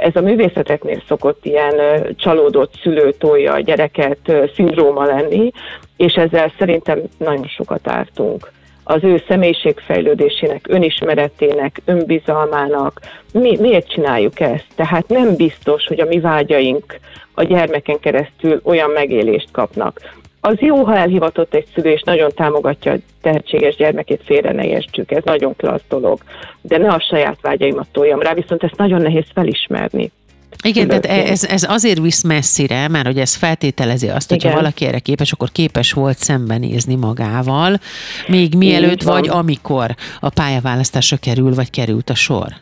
ez a művészeteknél szokott ilyen csalódott szülőtolja a gyereket szindróma lenni, és ezzel szerintem nagyon sokat ártunk az ő személyiségfejlődésének, önismeretének, önbizalmának. Mi, miért csináljuk ezt? Tehát nem biztos, hogy a mi vágyaink a gyermeken keresztül olyan megélést kapnak. Az jó, ha elhivatott egy szülő, és nagyon támogatja a tehetséges gyermekét, félre ne értsük, ez nagyon klassz dolog. De ne a saját vágyaimat toljam rá, viszont ezt nagyon nehéz felismerni. Igen, tehát ez, ez azért visz messzire, mert hogy ez feltételezi azt, hogy ha valaki erre képes, akkor képes volt szembenézni magával, még mielőtt vagy amikor a pályaválasztásra kerül, vagy került a sor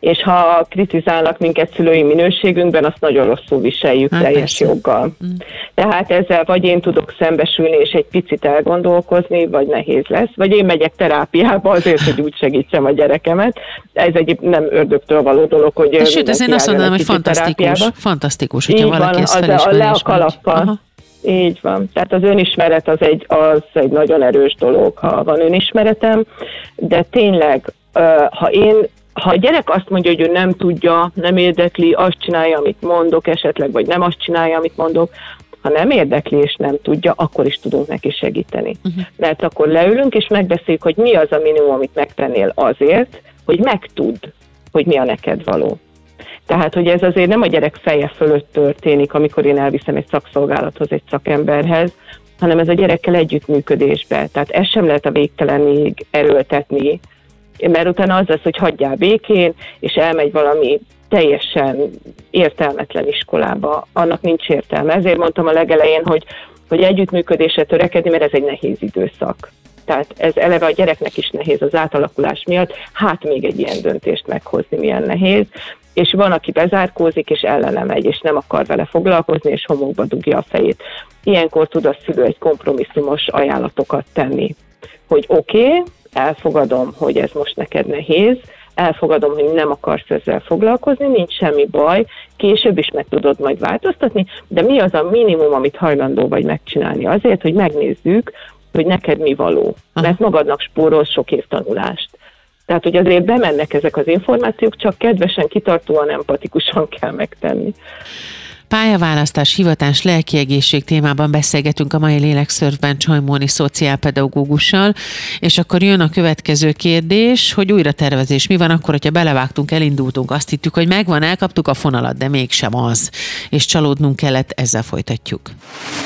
és ha kritizálnak minket szülői minőségünkben, azt nagyon rosszul viseljük hát teljes persze. joggal. Mm. Tehát ezzel vagy én tudok szembesülni, és egy picit elgondolkozni, vagy nehéz lesz, vagy én megyek terápiába azért, hogy úgy segítsem a gyerekemet. Ez egy nem ördögtől való dolog, hogy Sőt, ez én azt mondanám, hogy fantasztikus, fantasztikus, hogyha Így valaki van, ezt a, le a kalappal. Így van. Tehát az önismeret az egy, az egy nagyon erős dolog, ha van önismeretem, de tényleg, ha én ha a gyerek azt mondja, hogy ő nem tudja, nem érdekli, azt csinálja, amit mondok esetleg, vagy nem azt csinálja, amit mondok, ha nem érdekli és nem tudja, akkor is tudunk neki segíteni. Uh-huh. Mert akkor leülünk és megbeszéljük, hogy mi az a minimum, amit megtennél azért, hogy megtudd, hogy mi a neked való. Tehát, hogy ez azért nem a gyerek feje fölött történik, amikor én elviszem egy szakszolgálathoz, egy szakemberhez, hanem ez a gyerekkel együttműködésbe. Tehát ezt sem lehet a végtelenig erőltetni, mert utána az lesz, hogy hagyjál békén, és elmegy valami teljesen értelmetlen iskolába, annak nincs értelme. Ezért mondtam a legelején, hogy, hogy együttműködésre törekedni, mert ez egy nehéz időszak. Tehát ez eleve a gyereknek is nehéz az átalakulás miatt, hát még egy ilyen döntést meghozni milyen nehéz, és van, aki bezárkózik, és ellene megy, és nem akar vele foglalkozni, és homokba dugja a fejét. Ilyenkor tud a szülő egy kompromisszumos ajánlatokat tenni, hogy oké, okay, elfogadom, hogy ez most neked nehéz, elfogadom, hogy nem akarsz ezzel foglalkozni, nincs semmi baj, később is meg tudod majd változtatni, de mi az a minimum, amit hajlandó vagy megcsinálni azért, hogy megnézzük, hogy neked mi való. Aha. Mert magadnak spórolsz sok év tanulást. Tehát, hogy azért bemennek ezek az információk, csak kedvesen, kitartóan, empatikusan kell megtenni. Pályaválasztás, hivatás, lelkiegészség témában beszélgetünk a mai lélekszörfben Csajmóni szociálpedagógussal, és akkor jön a következő kérdés, hogy újra tervezés. Mi van akkor, hogyha belevágtunk, elindultunk, azt hittük, hogy megvan, elkaptuk a fonalat, de mégsem az. És csalódnunk kellett, ezzel folytatjuk.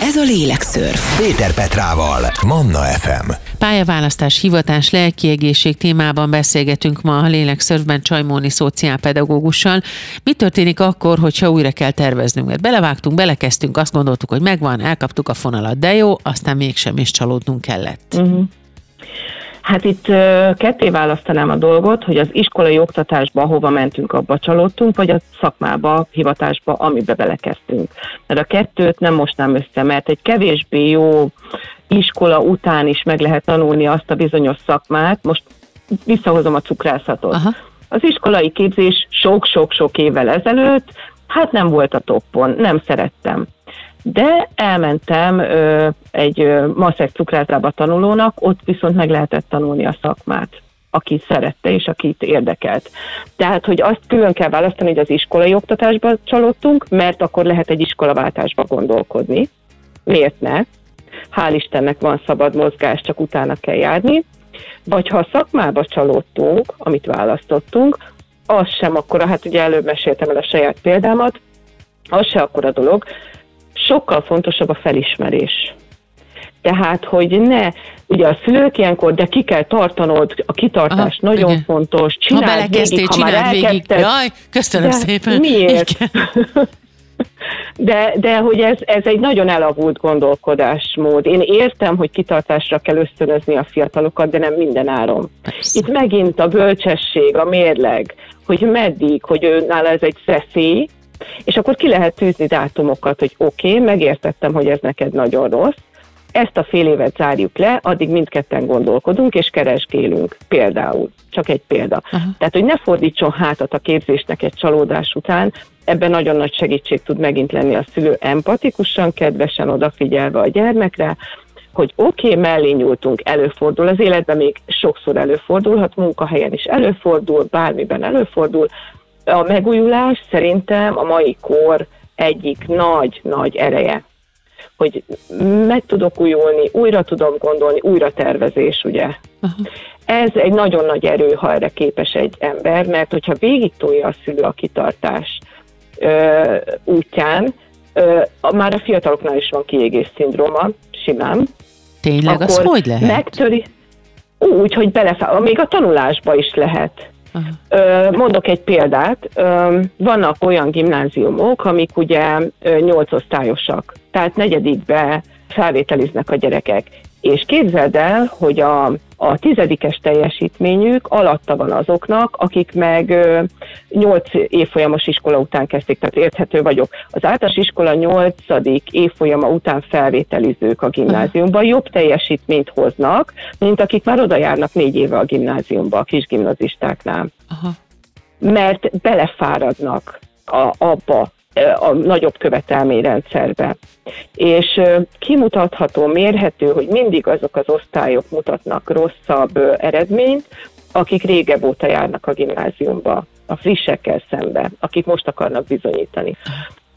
Ez a lélekszörf. Péter Petrával, Manna FM. Pályaválasztás, hivatás, lelkiegészség témában beszélgetünk ma a lélekszörfben Csajmóni szociálpedagógussal. Mi történik akkor, hogyha újra kell terveznünk? Mert belevágtunk, belekezdtünk, azt gondoltuk, hogy megvan, elkaptuk a fonalat, de jó, aztán mégsem is csalódnunk kellett. Uh-huh. Hát itt ketté választanám a dolgot, hogy az iskolai oktatásba hova mentünk, abba csalódtunk, vagy a szakmába, hivatásba, amibe belekezdtünk. Mert a kettőt nem mostnám össze, mert egy kevésbé jó iskola után is meg lehet tanulni azt a bizonyos szakmát. Most visszahozom a cukrászatot. Aha. Az iskolai képzés sok-sok-sok évvel ezelőtt, hát nem volt a toppon, nem szerettem. De elmentem ö, egy ö, maszek cukrászdába tanulónak, ott viszont meg lehetett tanulni a szakmát aki szerette és akit érdekelt. Tehát, hogy azt külön kell választani, hogy az iskolai oktatásba csalódtunk, mert akkor lehet egy iskolaváltásba gondolkodni. Miért ne? Hál' Istennek van szabad mozgás, csak utána kell járni. Vagy ha a szakmába csalódtunk, amit választottunk, az sem akkor, hát ugye előbb meséltem el a saját példámat, az se akkor a dolog, sokkal fontosabb a felismerés. Tehát, hogy ne, ugye a szülők ilyenkor, de ki kell tartanod, a kitartás Aha, nagyon igen. fontos, csináld ha végig, ha már elkezdted. Jaj, köszönöm de szépen. Miért? [LAUGHS] De, de hogy ez, ez egy nagyon elavult gondolkodásmód. Én értem, hogy kitartásra kell ösztönözni a fiatalokat, de nem minden áron. Persze. Itt megint a bölcsesség, a mérleg, hogy meddig, hogy ő nála ez egy szeszély, és akkor ki lehet tűzni dátumokat, hogy oké, okay, megértettem, hogy ez neked nagyon rossz, ezt a fél évet zárjuk le, addig mindketten gondolkodunk és keresgélünk például. Csak egy példa. Aha. Tehát, hogy ne fordítson hátat a képzésnek egy csalódás után, ebben nagyon nagy segítség tud megint lenni a szülő empatikusan, kedvesen odafigyelve a gyermekre, hogy oké, okay, mellé nyúltunk, előfordul az életben, még sokszor előfordulhat, munkahelyen is előfordul, bármiben előfordul. A megújulás szerintem a mai kor egyik nagy-nagy ereje hogy meg tudok újulni, újra tudom gondolni, újra tervezés, ugye. Aha. Ez egy nagyon nagy erő, ha erre képes egy ember, mert hogyha végig tolja a szülő a kitartás ö, útján, már a fiataloknál is van kiégés szindróma, simán. Tényleg, az hogy lehet? Megtöri, úgy, hogy belefáll, még a tanulásba is lehet. Aha. Mondok egy példát. Vannak olyan gimnáziumok, amik ugye nyolcosztályosak, tehát negyedikbe felvételiznek a gyerekek. És képzeld el, hogy a, a tizedikes teljesítményük alatta van azoknak, akik meg nyolc évfolyamos iskola után kezdték, tehát érthető vagyok. Az általános iskola nyolcadik évfolyama után felvételizők a gimnáziumba jobb teljesítményt hoznak, mint akik már oda járnak négy éve a gimnáziumba, a kisgimnazistáknál. Aha. Mert belefáradnak a, abba, a nagyobb követelményrendszerbe. És kimutatható, mérhető, hogy mindig azok az osztályok mutatnak rosszabb eredményt, akik régebb óta járnak a gimnáziumba, a frissekkel szembe, akik most akarnak bizonyítani.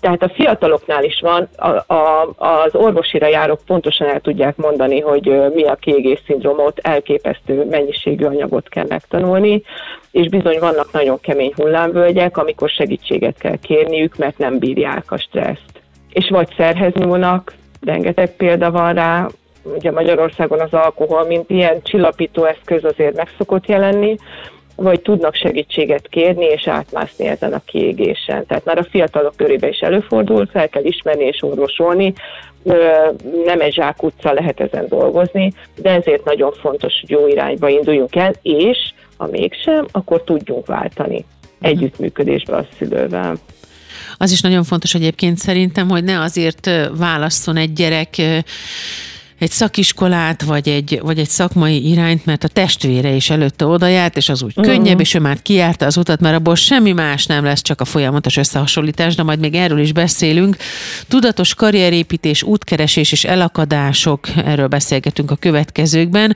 Tehát a fiataloknál is van, a, a, az orvosira járok pontosan el tudják mondani, hogy mi a kiégés szindrómot, elképesztő mennyiségű anyagot kell megtanulni, és bizony vannak nagyon kemény hullámvölgyek, amikor segítséget kell kérniük, mert nem bírják a stresszt. És vagy szerhez nyúlnak, rengeteg példa van rá, ugye Magyarországon az alkohol, mint ilyen csillapító eszköz azért meg szokott jelenni, vagy tudnak segítséget kérni és átmászni ezen a kiégésen. Tehát már a fiatalok körébe is előfordul, fel kell ismerni és orvosolni, nem egy zsákutca lehet ezen dolgozni, de ezért nagyon fontos, hogy jó irányba induljunk el, és ha mégsem, akkor tudjunk váltani mhm. együttműködésbe a szülővel. Az is nagyon fontos egyébként szerintem, hogy ne azért válasszon egy gyerek egy szakiskolát, vagy egy, vagy egy szakmai irányt, mert a testvére is előtte oda járt, és az úgy uh-huh. könnyebb, és ő már kijárta az utat, mert abból semmi más nem lesz, csak a folyamatos összehasonlítás, de majd még erről is beszélünk. Tudatos karrierépítés, útkeresés és elakadások, erről beszélgetünk a következőkben.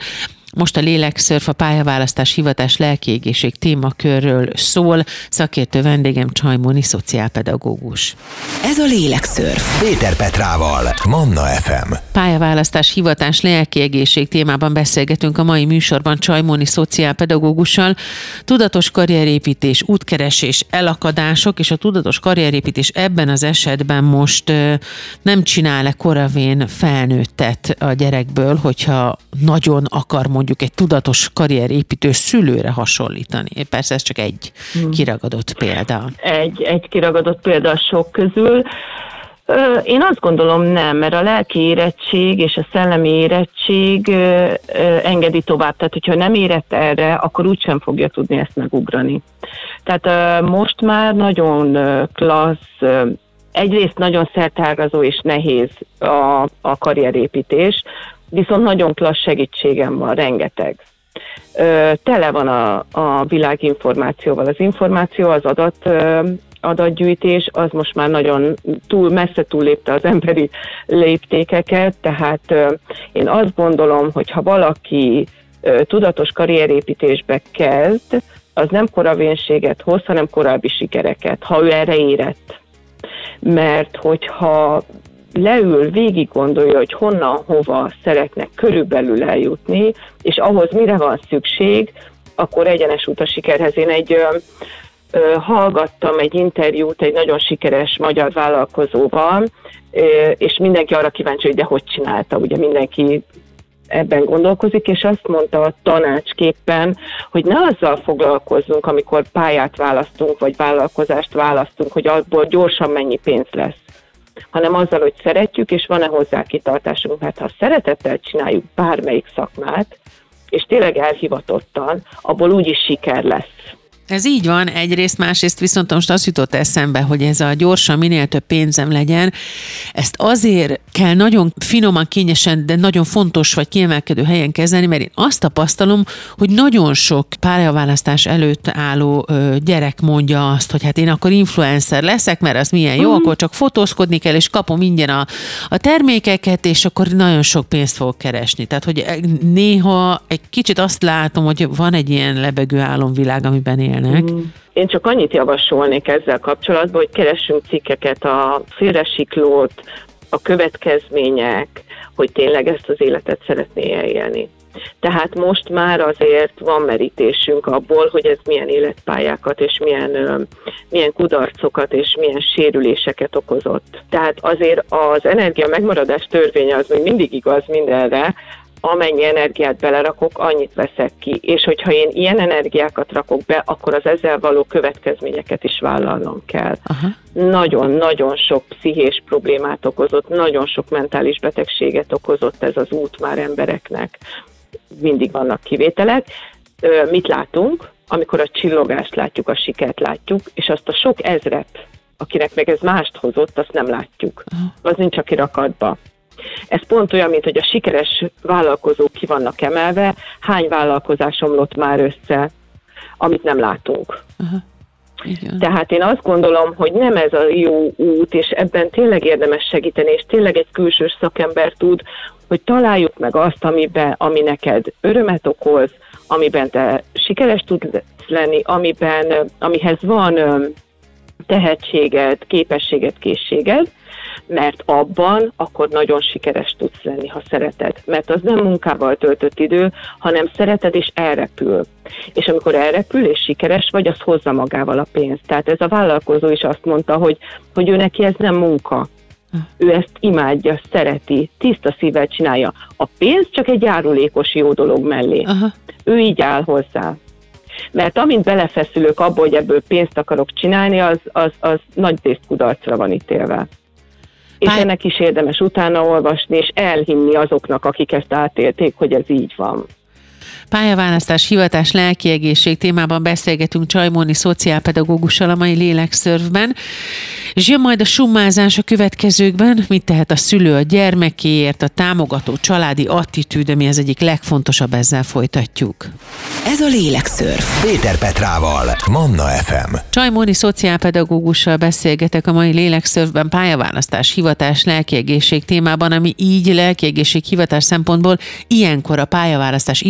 Most a lélekszörf a pályaválasztás hivatás lelkiégészség témakörről szól. Szakértő vendégem Csajmoni, szociálpedagógus. Ez a lélekszörf. Péter Petrával, Manna FM. Pályaválasztás hivatás lelkiegészség témában beszélgetünk a mai műsorban Csajmoni szociálpedagógussal. Tudatos karrierépítés, útkeresés, elakadások, és a tudatos karrierépítés ebben az esetben most nem csinál-e koravén felnőttet a gyerekből, hogyha nagyon akar mondjuk egy tudatos karrierépítő szülőre hasonlítani. Persze ez csak egy hmm. kiragadott példa. Egy, egy kiragadott példa sok közül. Én azt gondolom nem, mert a lelki érettség és a szellemi érettség engedi tovább. Tehát, hogyha nem érett erre, akkor úgysem fogja tudni ezt megugrani. Tehát most már nagyon klassz, egyrészt nagyon szertágazó és nehéz a, a karrierépítés, viszont nagyon klassz segítségem van, rengeteg. Tele van a, a világ információval. Az információ, az adat, adatgyűjtés, az most már nagyon túl, messze túllépte az emberi léptékeket, tehát én azt gondolom, hogy ha valaki tudatos karrierépítésbe kezd, az nem koravénséget hoz, hanem korábbi sikereket, ha ő erre érett. Mert hogyha leül, végig gondolja, hogy honnan, hova szeretnek körülbelül eljutni, és ahhoz mire van szükség, akkor egyenes út a sikerhez. Én egy ö, ö, hallgattam egy interjút egy nagyon sikeres magyar vállalkozóval, ö, és mindenki arra kíváncsi, hogy de hogy csinálta. Ugye mindenki ebben gondolkozik, és azt mondta a tanácsképpen, hogy ne azzal foglalkozzunk, amikor pályát választunk, vagy vállalkozást választunk, hogy abból gyorsan mennyi pénz lesz hanem azzal, hogy szeretjük, és van-e hozzá kitartásunk, mert ha szeretettel csináljuk bármelyik szakmát, és tényleg elhivatottan, abból úgyis siker lesz. Ez így van, egyrészt, másrészt viszont most azt jutott eszembe, hogy ez a gyorsan minél több pénzem legyen, ezt azért kell nagyon finoman, kényesen, de nagyon fontos vagy kiemelkedő helyen kezelni, mert én azt tapasztalom, hogy nagyon sok pályaválasztás előtt álló gyerek mondja azt, hogy hát én akkor influencer leszek, mert az milyen jó, mm. akkor csak fotózkodni kell, és kapom ingyen a, a termékeket, és akkor nagyon sok pénzt fogok keresni. Tehát, hogy néha egy kicsit azt látom, hogy van egy ilyen lebegő álomvilág, amiben él élnek. Mm. Én csak annyit javasolnék ezzel kapcsolatban, hogy keressünk cikkeket a félresiklót, a következmények, hogy tényleg ezt az életet szeretné elélni. Tehát most már azért van merítésünk abból, hogy ez milyen életpályákat és milyen, milyen kudarcokat és milyen sérüléseket okozott. Tehát azért az energia megmaradás törvénye az még mindig igaz mindenre, amennyi energiát belerakok, annyit veszek ki. És hogyha én ilyen energiákat rakok be, akkor az ezzel való következményeket is vállalnom kell. Nagyon-nagyon sok pszichés problémát okozott, nagyon sok mentális betegséget okozott ez az út már embereknek. Mindig vannak kivételek. Mit látunk? Amikor a csillogást látjuk, a sikert látjuk, és azt a sok ezret, akinek meg ez mást hozott, azt nem látjuk. Az nincs a kirakatba. Ez pont olyan, mint hogy a sikeres vállalkozók ki vannak emelve, hány vállalkozás omlott már össze, amit nem látunk. Aha. Igen. Tehát én azt gondolom, hogy nem ez a jó út, és ebben tényleg érdemes segíteni, és tényleg egy külsős szakember tud, hogy találjuk meg azt, amiben, ami neked örömet okoz, amiben te sikeres tudsz lenni, amiben, amihez van tehetséged, képességed, készséged, mert abban akkor nagyon sikeres tudsz lenni, ha szereted. Mert az nem munkával töltött idő, hanem szereted és elrepül. És amikor elrepül és sikeres vagy, az hozza magával a pénzt. Tehát ez a vállalkozó is azt mondta, hogy, hogy ő neki ez nem munka, ő ezt imádja, szereti, tiszta szívvel csinálja. A pénz csak egy járulékos jó dolog mellé. Aha. Ő így áll hozzá. Mert amint belefeszülök abba, hogy ebből pénzt akarok csinálni, az, az, az nagy részt kudarcra van ítélve és ennek is érdemes utána olvasni, és elhinni azoknak, akik ezt átélték, hogy ez így van. Pályaválasztás, hivatás, lelkiegészség témában beszélgetünk Csajmóni szociálpedagógussal a mai lélekszörvben, És jön majd a summázás a következőkben, mit tehet a szülő a gyermekéért, a támogató családi attitűd, ami az egyik legfontosabb, ezzel folytatjuk. Ez a Lélekszörf. Péter Petrával, Manna FM. Csajmóni szociálpedagógussal beszélgetek a mai lélekszörfben pályaválasztás, hivatás, lelkiegészség témában, ami így lelkiegészség hivatás szempontból ilyenkor a pályaválasztás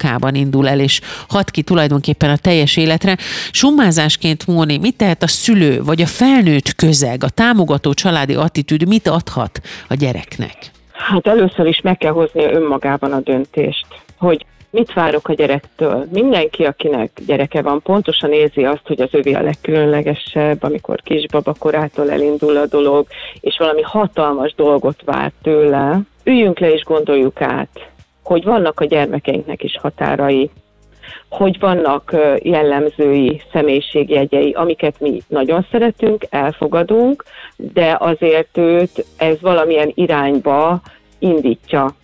időszakában indul el, és hat ki tulajdonképpen a teljes életre. Summázásként, Móni, mit tehet a szülő vagy a felnőtt közeg, a támogató családi attitűd, mit adhat a gyereknek? Hát először is meg kell hoznia önmagában a döntést, hogy mit várok a gyerektől. Mindenki, akinek gyereke van, pontosan érzi azt, hogy az övé a legkülönlegesebb, amikor kisbaba korától elindul a dolog, és valami hatalmas dolgot vár tőle. Üljünk le és gondoljuk át, hogy vannak a gyermekeinknek is határai, hogy vannak jellemzői, személyiségjegyei, amiket mi nagyon szeretünk, elfogadunk, de azért őt ez valamilyen irányba indítja.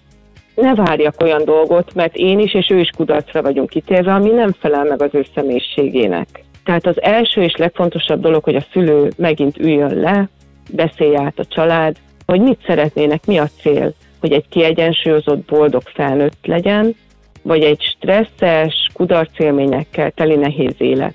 Ne várjak olyan dolgot, mert én is és ő is kudarcra vagyunk kitérve, ami nem felel meg az ő személyiségének. Tehát az első és legfontosabb dolog, hogy a szülő megint üljön le, beszélj át a család, hogy mit szeretnének, mi a cél, hogy egy kiegyensúlyozott, boldog felnőtt legyen, vagy egy stresszes, kudarcélményekkel teli nehéz élet.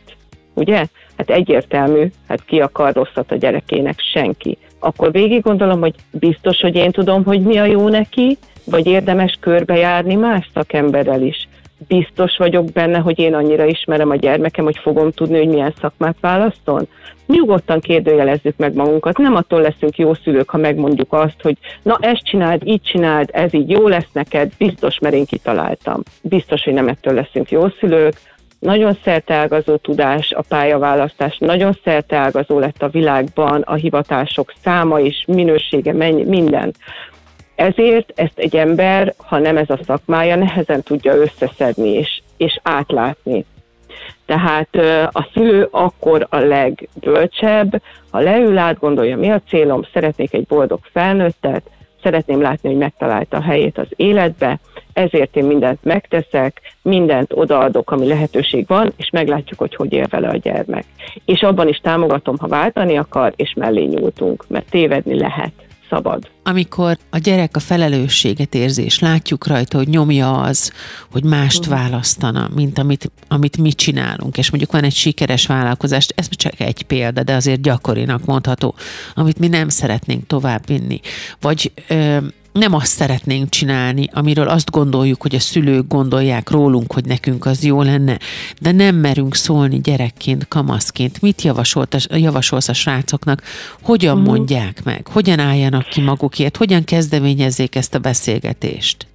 Ugye? Hát egyértelmű, hát ki akar rosszat a gyerekének? Senki. Akkor végig gondolom, hogy biztos, hogy én tudom, hogy mi a jó neki, vagy érdemes körbejárni más szakemberrel is. Biztos vagyok benne, hogy én annyira ismerem a gyermekem, hogy fogom tudni, hogy milyen szakmát válaszol. Nyugodtan kérdőjelezzük meg magunkat. Nem attól leszünk jó szülők, ha megmondjuk azt, hogy na ezt csináld, így csináld, ez így jó lesz neked, biztos, mert én kitaláltam. Biztos, hogy nem ettől leszünk jó szülők, nagyon szerteágazó tudás a pályaválasztás, nagyon szerteágazó lett a világban a hivatások száma és minősége, mennyi, minden. Ezért ezt egy ember, ha nem ez a szakmája, nehezen tudja összeszedni és, és átlátni. Tehát a szülő akkor a legbölcsebb, ha leül, átgondolja, mi a célom, szeretnék egy boldog felnőttet, szeretném látni, hogy megtalálta a helyét az életbe, ezért én mindent megteszek, mindent odaadok, ami lehetőség van, és meglátjuk, hogy hogy él vele a gyermek. És abban is támogatom, ha váltani akar, és mellé nyúltunk, mert tévedni lehet, szabad. Amikor a gyerek a felelősséget érzi, és látjuk rajta, hogy nyomja az, hogy mást választana, mint amit, amit mi csinálunk, és mondjuk van egy sikeres vállalkozás, ez csak egy példa, de azért gyakorinak mondható, amit mi nem szeretnénk továbbvinni, vagy ö, nem azt szeretnénk csinálni, amiről azt gondoljuk, hogy a szülők gondolják rólunk, hogy nekünk az jó lenne, de nem merünk szólni gyerekként, kamaszként. Mit javasolt, javasolsz a srácoknak? Hogyan Mhm. mondják meg? Hogyan álljanak ki magukért? Hogyan kezdeményezzék ezt a beszélgetést?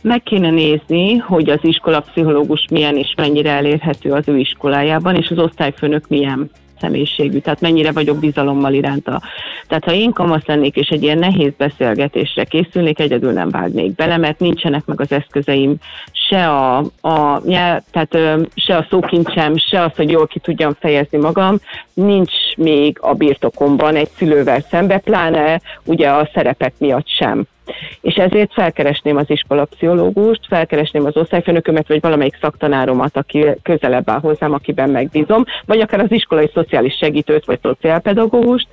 Meg kéne nézni, hogy az iskolapszichológus milyen és mennyire elérhető az ő iskolájában, és az osztályfőnök milyen személyiségű, tehát mennyire vagyok bizalommal iránta. Tehát ha én kamasz lennék, és egy ilyen nehéz beszélgetésre készülnék, egyedül nem vágnék bele, mert nincsenek meg az eszközeim, se a, a tehát se a szókincsem, se az, hogy jól ki tudjam fejezni magam, nincs még a birtokomban egy szülővel szembe, pláne ugye a szerepek miatt sem. És ezért felkeresném az iskolapszichológust, felkeresném az osztályfőnökömet, vagy valamelyik szaktanáromat, aki közelebb áll hozzám, akiben megbízom, vagy akár az iskolai szociális segítőt, vagy szociálpedagógust,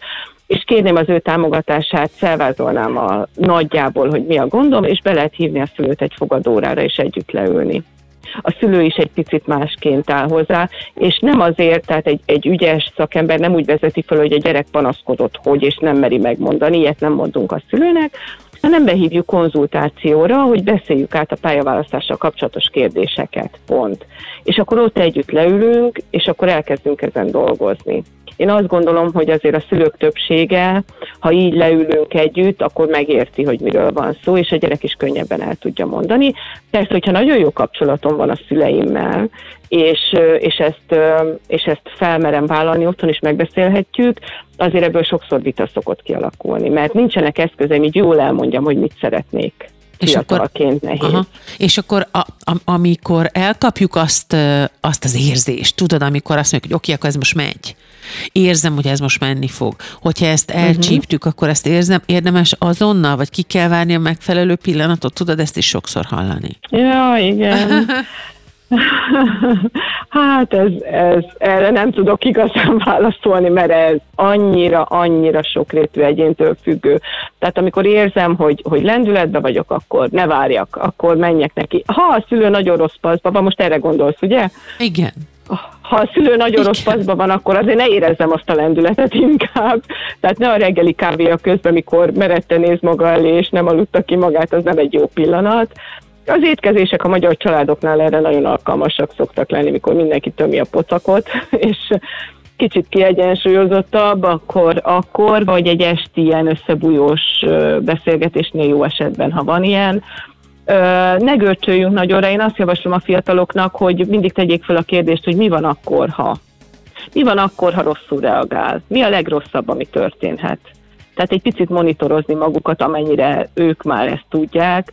és kérném az ő támogatását, felvázolnám a nagyjából, hogy mi a gondom, és be lehet hívni a szülőt egy fogadórára, és együtt leülni. A szülő is egy picit másként áll hozzá, és nem azért, tehát egy, egy ügyes szakember nem úgy vezeti fel, hogy a gyerek panaszkodott, hogy, és nem meri megmondani, ilyet nem mondunk a szülőnek, hanem behívjuk konzultációra, hogy beszéljük át a pályaválasztással kapcsolatos kérdéseket, pont. És akkor ott együtt leülünk, és akkor elkezdünk ezen dolgozni. Én azt gondolom, hogy azért a szülők többsége, ha így leülünk együtt, akkor megérti, hogy miről van szó, és a gyerek is könnyebben el tudja mondani. Persze, hogyha nagyon jó kapcsolatom van a szüleimmel, és, és, ezt, és ezt felmerem vállalni, otthon is megbeszélhetjük, azért ebből sokszor vita szokott kialakulni, mert nincsenek eszközeim, így jól elmondjam, hogy mit szeretnék. És akkor, nehéz. aha, és akkor a, a, amikor elkapjuk azt, azt az érzést, tudod, amikor azt mondjuk, hogy oké, akkor ez most megy. Érzem, hogy ez most menni fog. Hogyha ezt Mhm. elcsíptük, akkor ezt érzem, érdemes azonnal, vagy ki kell várni a megfelelő pillanatot, tudod ezt is sokszor hallani. Ja, igen. [LAUGHS] [LAUGHS] Hát ez, ez, erre nem tudok igazán [LAUGHS] válaszolni, mert ez annyira, annyira sokrétű egyéntől függő. Tehát amikor érzem, hogy, hogy lendületbe vagyok, akkor ne várjak, akkor menjek neki. Ha a szülő nagyon rossz paszba van, most erre gondolsz, ugye? Igen ha a szülő nagyon rossz paszban van, akkor azért ne érezzem azt a lendületet inkább. Tehát ne a reggeli kávéja közben, mikor merette néz maga elé, és nem aludta ki magát, az nem egy jó pillanat. Az étkezések a magyar családoknál erre nagyon alkalmasak szoktak lenni, mikor mindenki tömi a pocakot, [LAUGHS] és kicsit kiegyensúlyozottabb, akkor, akkor, vagy egy esti ilyen összebújós beszélgetésnél jó esetben, ha van ilyen, ne görcsöljünk nagyonra. Én azt javaslom a fiataloknak, hogy mindig tegyék fel a kérdést, hogy mi van akkor, ha. Mi van akkor, ha rosszul reagál? Mi a legrosszabb, ami történhet? Tehát egy picit monitorozni magukat, amennyire ők már ezt tudják.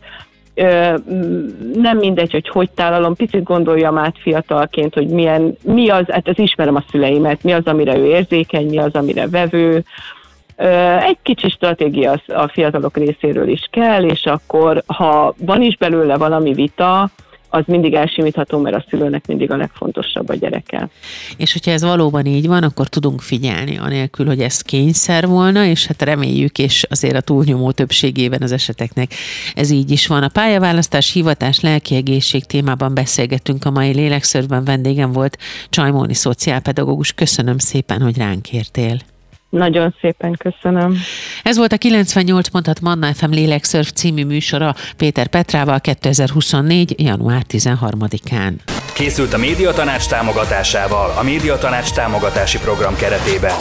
Nem mindegy, hogy hogy tálalom, picit gondoljam át fiatalként, hogy milyen, mi az, hát az ismerem a szüleimet, mi az, amire ő érzékeny, mi az, amire vevő, egy kicsi stratégia a fiatalok részéről is kell, és akkor, ha van is belőle valami vita, az mindig elsimítható, mert a szülőnek mindig a legfontosabb a gyereke. És hogyha ez valóban így van, akkor tudunk figyelni, anélkül, hogy ez kényszer volna, és hát reméljük, és azért a túlnyomó többségében az eseteknek ez így is van. A pályaválasztás, hivatás, lelki egészség témában beszélgettünk a mai lélekszörben, vendégem volt Csajmóni szociálpedagógus. Köszönöm szépen, hogy ránk értél. Nagyon szépen köszönöm. Ez volt a 98 pontat Manna FM Lélekszörf című műsora Péter Petrával 2024. január 13-án. Készült a Médiatanács támogatásával a Médiatanács támogatási program keretében.